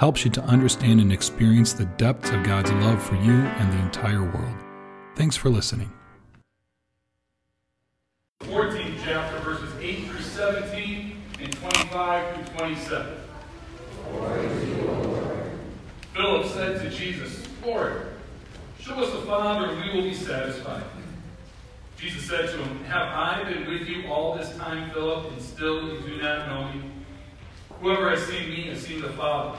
helps you to understand and experience the depths of God's love for you and the entire world. Thanks for listening. 14th chapter, verses 8 through 17 and 25 through 27. Philip said to Jesus, Lord, show us the Father, and we will be satisfied. Jesus said to him, Have I been with you all this time, Philip, and still you do not know me? Whoever has seen me has seen the Father.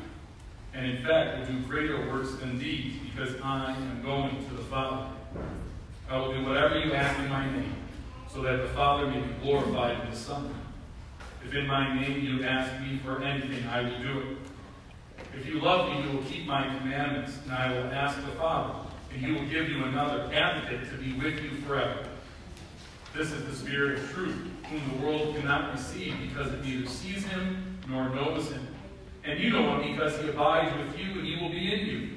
and in fact will do greater works than these, because I am going to the Father. I will do whatever you ask in my name, so that the Father may be glorified in the Son. If in my name you ask me for anything, I will do it. If you love me, you will keep my commandments, and I will ask the Father, and he will give you another advocate to be with you forever. This is the Spirit of truth, whom the world cannot receive, because it neither sees him nor knows him. And you know him because he abides with you and he will be in you.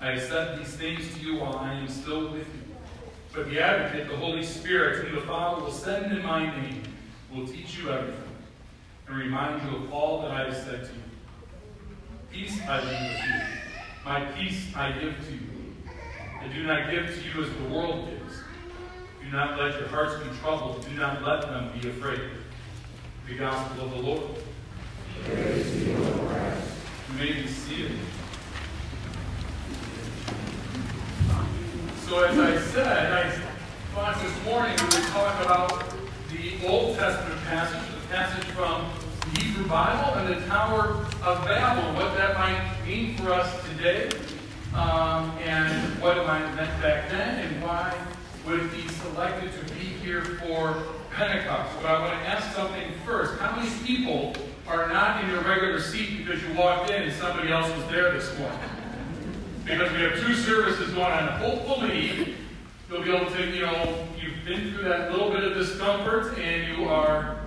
I have said these things to you while I am still with you. But the advocate, the Holy Spirit, whom the Father will send in my name, will teach you everything and remind you of all that I have said to you. Peace I leave with you. My peace I give to you. I do not give to you as the world gives. Do not let your hearts be troubled. Do not let them be afraid. The gospel of the Lord. So as I said, I thought this morning we talk about the Old Testament passage, the passage from the Hebrew Bible and the Tower of Babel, what that might mean for us today, um, and what it might have meant back then, and why would it be selected to be here for Pentecost. But I want to ask something first. How many people are not in your regular seat because you walked in and somebody else was there this morning. Because we have two services going on. Hopefully, you'll be able to, you know, you've been through that little bit of discomfort and you are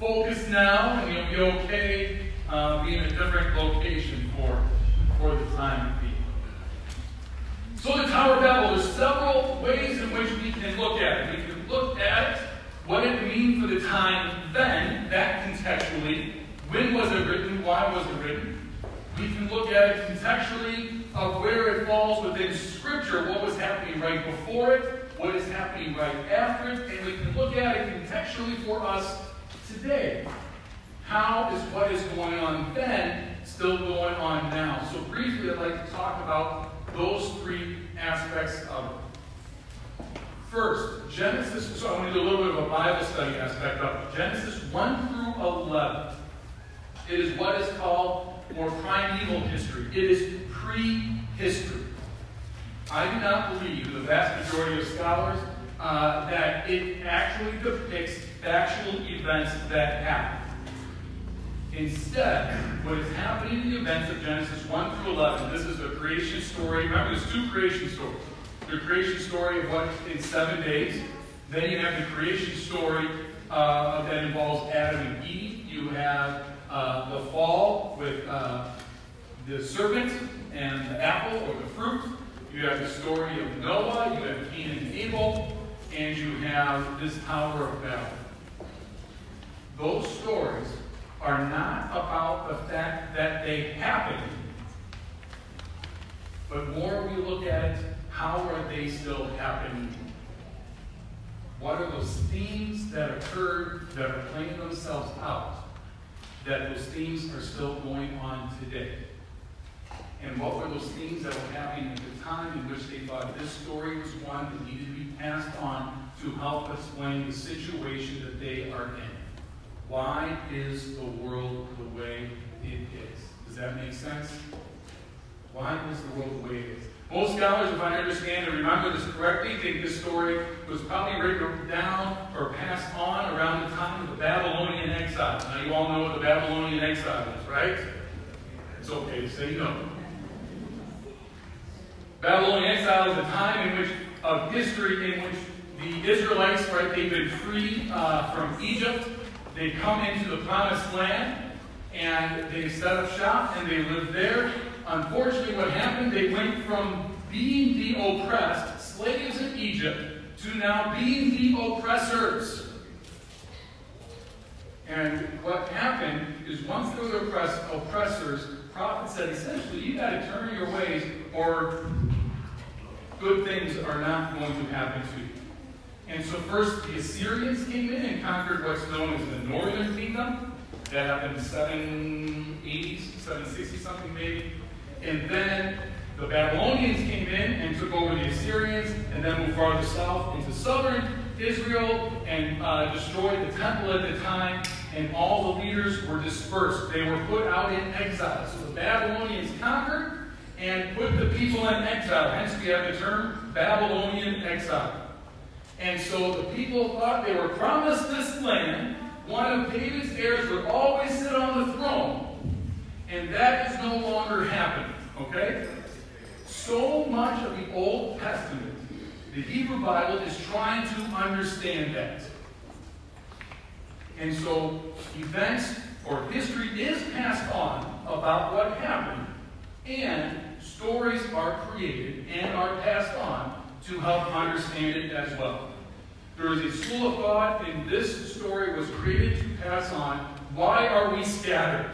focused now and you'll be okay uh, being in a different location for, for the time being. So the Tower of Babel, there's several ways in which we can look at it. We can look at what it means for the time then, that contextually, when was it written? Why was it written? We can look at it contextually of where it falls within Scripture, what was happening right before it, what is happening right after it, and we can look at it contextually for us today. How is what is going on then still going on now? So, briefly, I'd like to talk about those three aspects of it. First, Genesis, so I want to do a little bit of a Bible study aspect of it. Genesis 1 through 11 it is what is called more primeval history. It is pre-history. I do not believe, the vast majority of scholars, uh, that it actually depicts factual events that happened. Instead, what is happening in the events of Genesis 1 through 11, this is the creation story. Remember, there's two creation stories. The creation story of what in seven days. Then you have the creation story uh, that involves Adam and Eve. You have uh, the fall with uh, the serpent and the apple or the fruit. You have the story of Noah. You have Cain and Abel. And you have this Tower of Babel. Those stories are not about the fact that they happened, but more we look at it, how are they still happening? What are those themes that occurred that are playing themselves out? That those themes are still going on today. and what were those things that were happening at the time in which they thought this story was one that needed to be passed on to help explain the situation that they are in. Why is the world the way it is? Does that make sense? Why is the world the way it is? Most scholars, if I understand and remember this correctly, think this story was probably written down or passed on around the time of the Babylonian exile. Now, you all know what the Babylonian exile is, right? It's okay to say no. Babylonian exile is a time in which, of history in which the Israelites, right, they've been freed uh, from Egypt. They come into the promised land and they set up shop and they live there. Unfortunately, what happened, they went from being the oppressed, slaves in Egypt, to now being the oppressors. And what happened is once they were oppressed, oppressors, prophet said essentially, you got to turn your ways or good things are not going to happen to you. And so first the Assyrians came in and conquered what's known as the northern kingdom. That happened in 780s, 760 something maybe. And then the Babylonians came in and took over the Assyrians and then moved farther south into southern Israel and uh, destroyed the temple at the time. And all the leaders were dispersed. They were put out in exile. So the Babylonians conquered and put the people in exile. Hence, we have the term Babylonian exile. And so the people thought they were promised this land. One of David's heirs would always sit on the throne. And that is no longer happening. Okay? So much of the Old Testament, the Hebrew Bible is trying to understand that. And so events or history is passed on about what happened, and stories are created and are passed on to help understand it as well. There is a school of thought, and this story was created to pass on why are we scattered?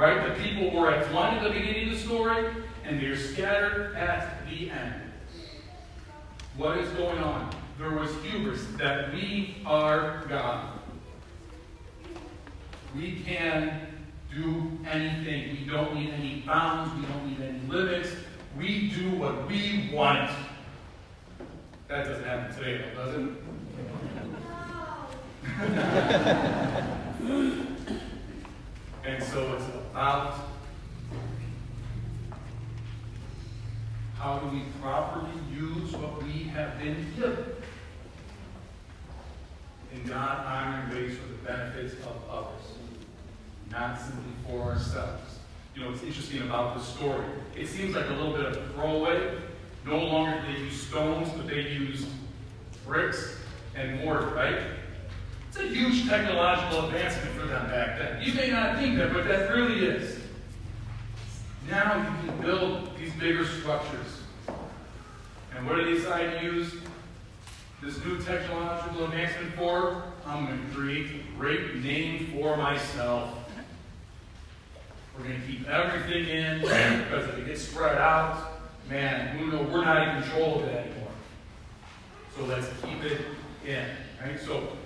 Right? The people were at one at the beginning of the story, and they're scattered at the end. What is going on? There was hubris that we are God. We can do anything. We don't need any bounds. We don't need any limits. We do what we want. That doesn't happen today, though, does it? and so it's about how do we properly use what we have been given in God honoring ways for the benefits of others, not simply for ourselves. You know, it's interesting about the story. It seems like a little bit of a throwaway. No longer they use stones, but they used bricks and mortar, right? It's a huge technological advancement for them back then. You may not think that, but that really is. Now you can build these bigger structures. And what do they decide to use this new technological advancement for? I'm going to create a great name for myself. We're going to keep everything in because if it gets spread out, man, who knows? We're not in control of it anymore. So let's keep it in. Right? So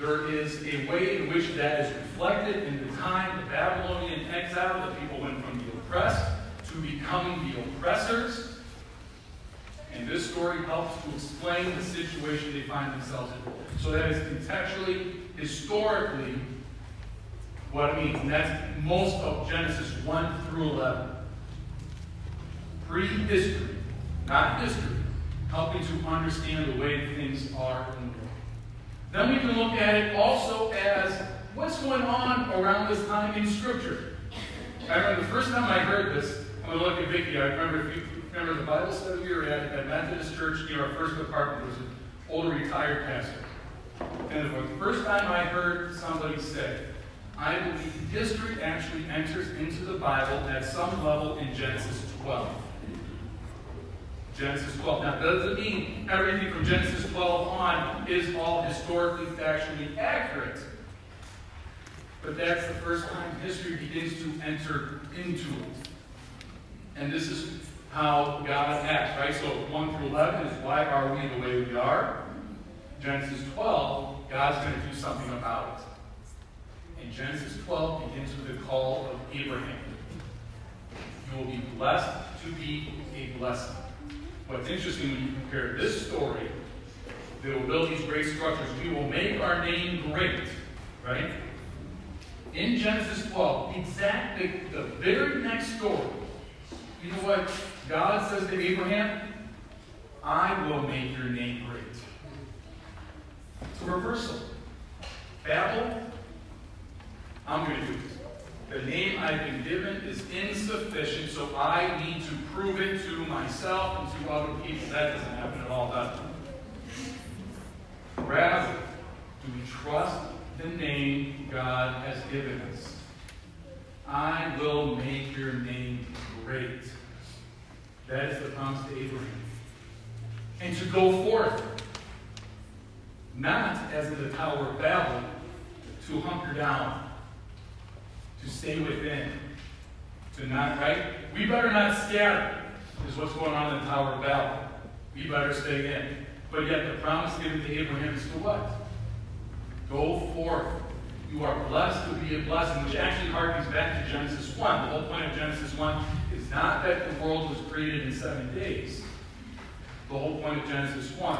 there is a way in which that is reflected in the time the Babylonian exile. The people went from the oppressed to becoming the oppressors. And this story helps to explain the situation they find themselves in. So that is contextually, historically, what it means. And that's most of Genesis 1 through 11. Pre-history, not history, helping to understand the way things are in the world. Then we can look at it also as what's going on around this time in Scripture. I remember the first time I heard this, I'm going to look at Vicki. I remember, if you remember the Bible study we were at at Methodist Church near our first apartment. was an older retired pastor. And the first time I heard somebody say, I believe history actually enters into the Bible at some level in Genesis 12. Genesis 12. Now, that doesn't mean everything from Genesis 12 on is all historically, factually accurate. But that's the first time history begins to enter into it. And this is how God acts, right? So 1 through 11 is why are we the way we are? Genesis 12, God's going to do something about it. And Genesis 12 begins with the call of Abraham. You will be blessed to be a blessing. What's interesting when you compare this story, they will build these great structures. We will make our name great, right? In Genesis 12, exactly the very next story, you know what God says to Abraham? I will make your name great. It's a reversal. Babel, I'm going to do it. I've been given is insufficient, so I need to prove it to myself and to other people. That doesn't happen at all, does it? Rather, do we trust the name God has given us? I will make your name great. That is the promise to Abraham. And to go forth, not as in the Tower of Babel, to hunker down, to stay within, to not, right? We better not scatter, is what's going on in the Tower of Babel. We better stay in. But yet the promise given to Abraham is to what? Go forth. You are blessed to be a blessing, which actually harkens back to Genesis 1. The whole point of Genesis 1 is not that the world was created in seven days. The whole point of Genesis 1,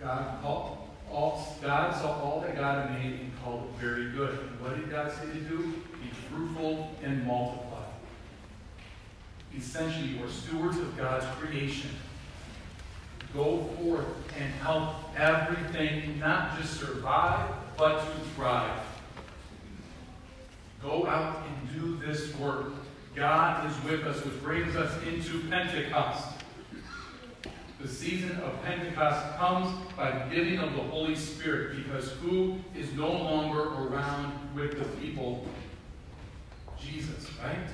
God called all, God saw all that God had made and called it very good. And what did God say to do? Be fruitful and multiply. Essentially, you are stewards of God's creation. Go forth and help everything not just survive, but to thrive. Go out and do this work. God is with us, which brings us into Pentecost. The season of Pentecost comes by the giving of the Holy Spirit because who is no longer around with the people? Jesus, right?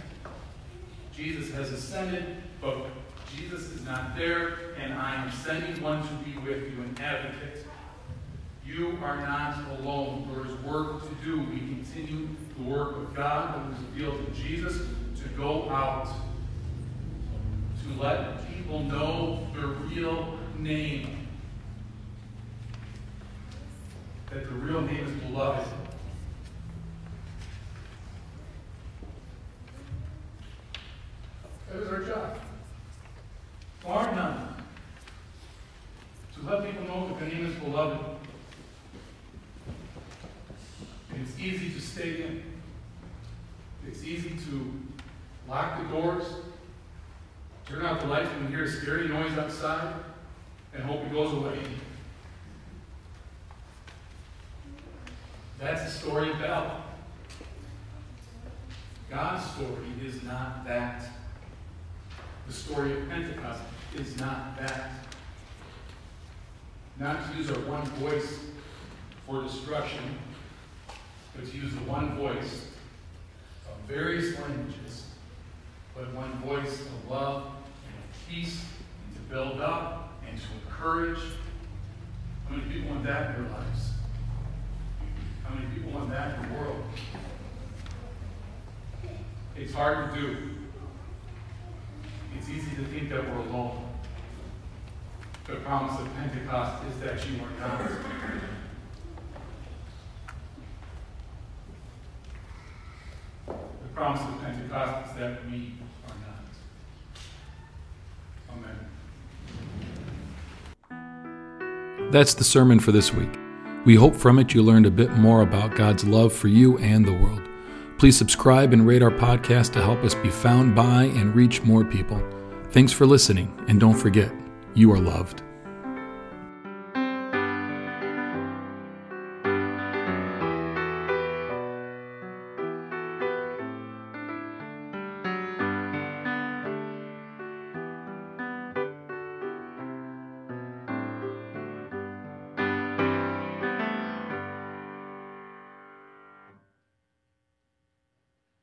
Jesus has ascended, but Jesus is not there, and I am sending one to be with you, an advocate. You are not alone. There is work to do. We continue the work of God that was revealed in Jesus to go out, to let people know their real name. That the real name is beloved. That is our job. Bar none. To let people know that the name is beloved. It's easy to stay in. It's easy to lock the doors, turn out the lights when you hear a scary noise outside, and hope it goes away. That's the story of Babel. God's story is not that. The story of Pentecost is not that. Not to use our one voice for destruction, but to use the one voice of various languages, but one voice of love and of peace, and to build up and to encourage. How many people want that in their lives? How many people want that in the world? It's hard to do. It's easy to think that we're alone. The promise of Pentecost is that you are not. The promise of Pentecost is that we are not. Amen. That's the sermon for this week. We hope from it you learned a bit more about God's love for you and the world. Please subscribe and rate our podcast to help us be found by and reach more people. Thanks for listening, and don't forget, you are loved.